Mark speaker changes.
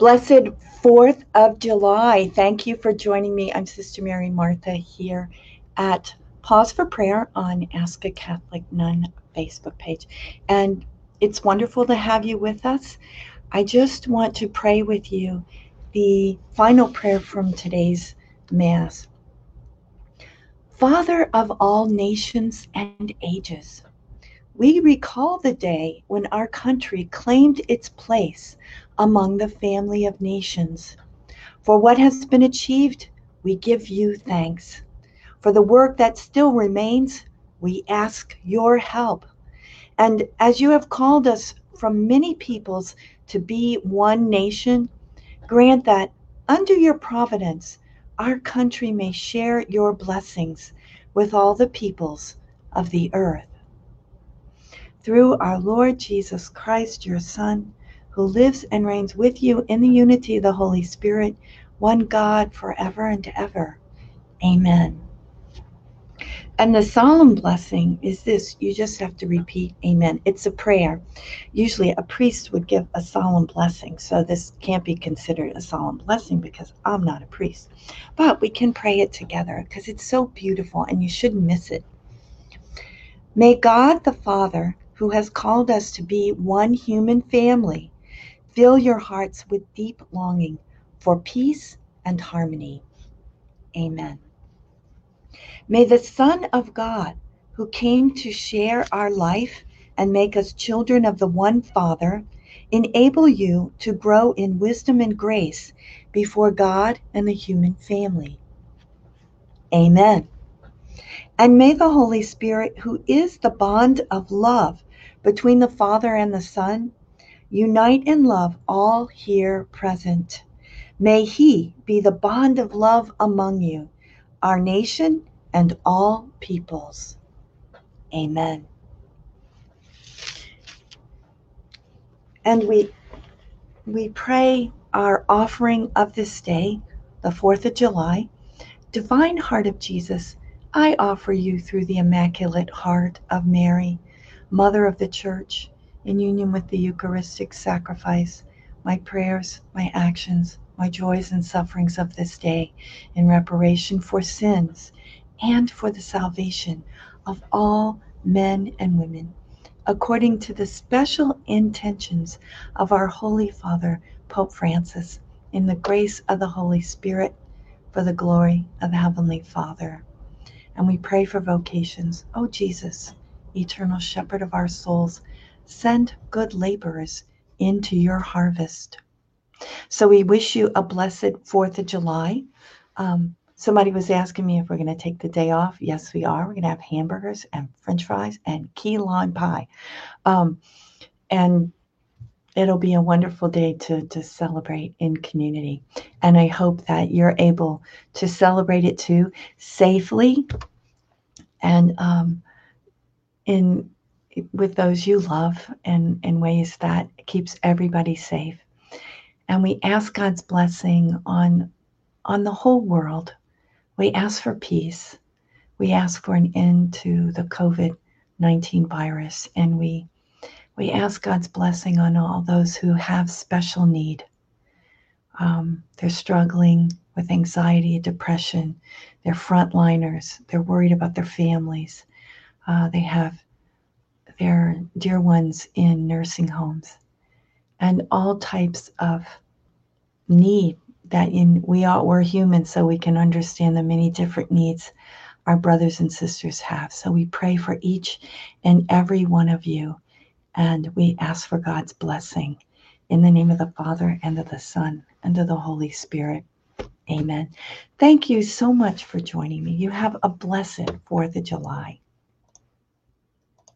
Speaker 1: Blessed 4th of July. Thank you for joining me. I'm Sister Mary Martha here at Pause for Prayer on Ask a Catholic Nun Facebook page. And it's wonderful to have you with us. I just want to pray with you the final prayer from today's Mass. Father of all nations and ages, we recall the day when our country claimed its place among the family of nations. For what has been achieved, we give you thanks. For the work that still remains, we ask your help. And as you have called us from many peoples to be one nation, grant that under your providence, our country may share your blessings with all the peoples of the earth. Through our Lord Jesus Christ, your Son, who lives and reigns with you in the unity of the Holy Spirit, one God forever and ever. Amen. And the solemn blessing is this you just have to repeat amen. It's a prayer. Usually a priest would give a solemn blessing, so this can't be considered a solemn blessing because I'm not a priest. But we can pray it together because it's so beautiful and you shouldn't miss it. May God the Father, who has called us to be one human family, Fill your hearts with deep longing for peace and harmony. Amen. May the Son of God, who came to share our life and make us children of the one Father, enable you to grow in wisdom and grace before God and the human family. Amen. And may the Holy Spirit, who is the bond of love between the Father and the Son, Unite in love all here present. May He be the bond of love among you, our nation, and all peoples. Amen. And we we pray our offering of this day, the 4th of July. Divine Heart of Jesus, I offer you through the Immaculate Heart of Mary, Mother of the Church in union with the Eucharistic sacrifice, my prayers, my actions, my joys and sufferings of this day in reparation for sins and for the salvation of all men and women, according to the special intentions of our Holy Father, Pope Francis, in the grace of the Holy Spirit, for the glory of the Heavenly Father. And we pray for vocations. O oh, Jesus, eternal shepherd of our souls, Send good laborers into your harvest. So we wish you a blessed 4th of July. Um, somebody was asking me if we're going to take the day off. Yes, we are. We're going to have hamburgers and french fries and key lime pie. Um, and it'll be a wonderful day to, to celebrate in community. And I hope that you're able to celebrate it too safely and um, in with those you love and in ways that keeps everybody safe. And we ask God's blessing on, on the whole world. We ask for peace. We ask for an end to the COVID 19 virus. And we, we ask God's blessing on all those who have special need. Um, they're struggling with anxiety, depression. They're frontliners. They're worried about their families. Uh, they have their dear ones in nursing homes. And all types of need that in we all we're human so we can understand the many different needs our brothers and sisters have. So we pray for each and every one of you and we ask for god's blessing. In the name of the father and of the son and of the holy spirit. Amen. Thank you so much for joining me. You have a blessed fourth of july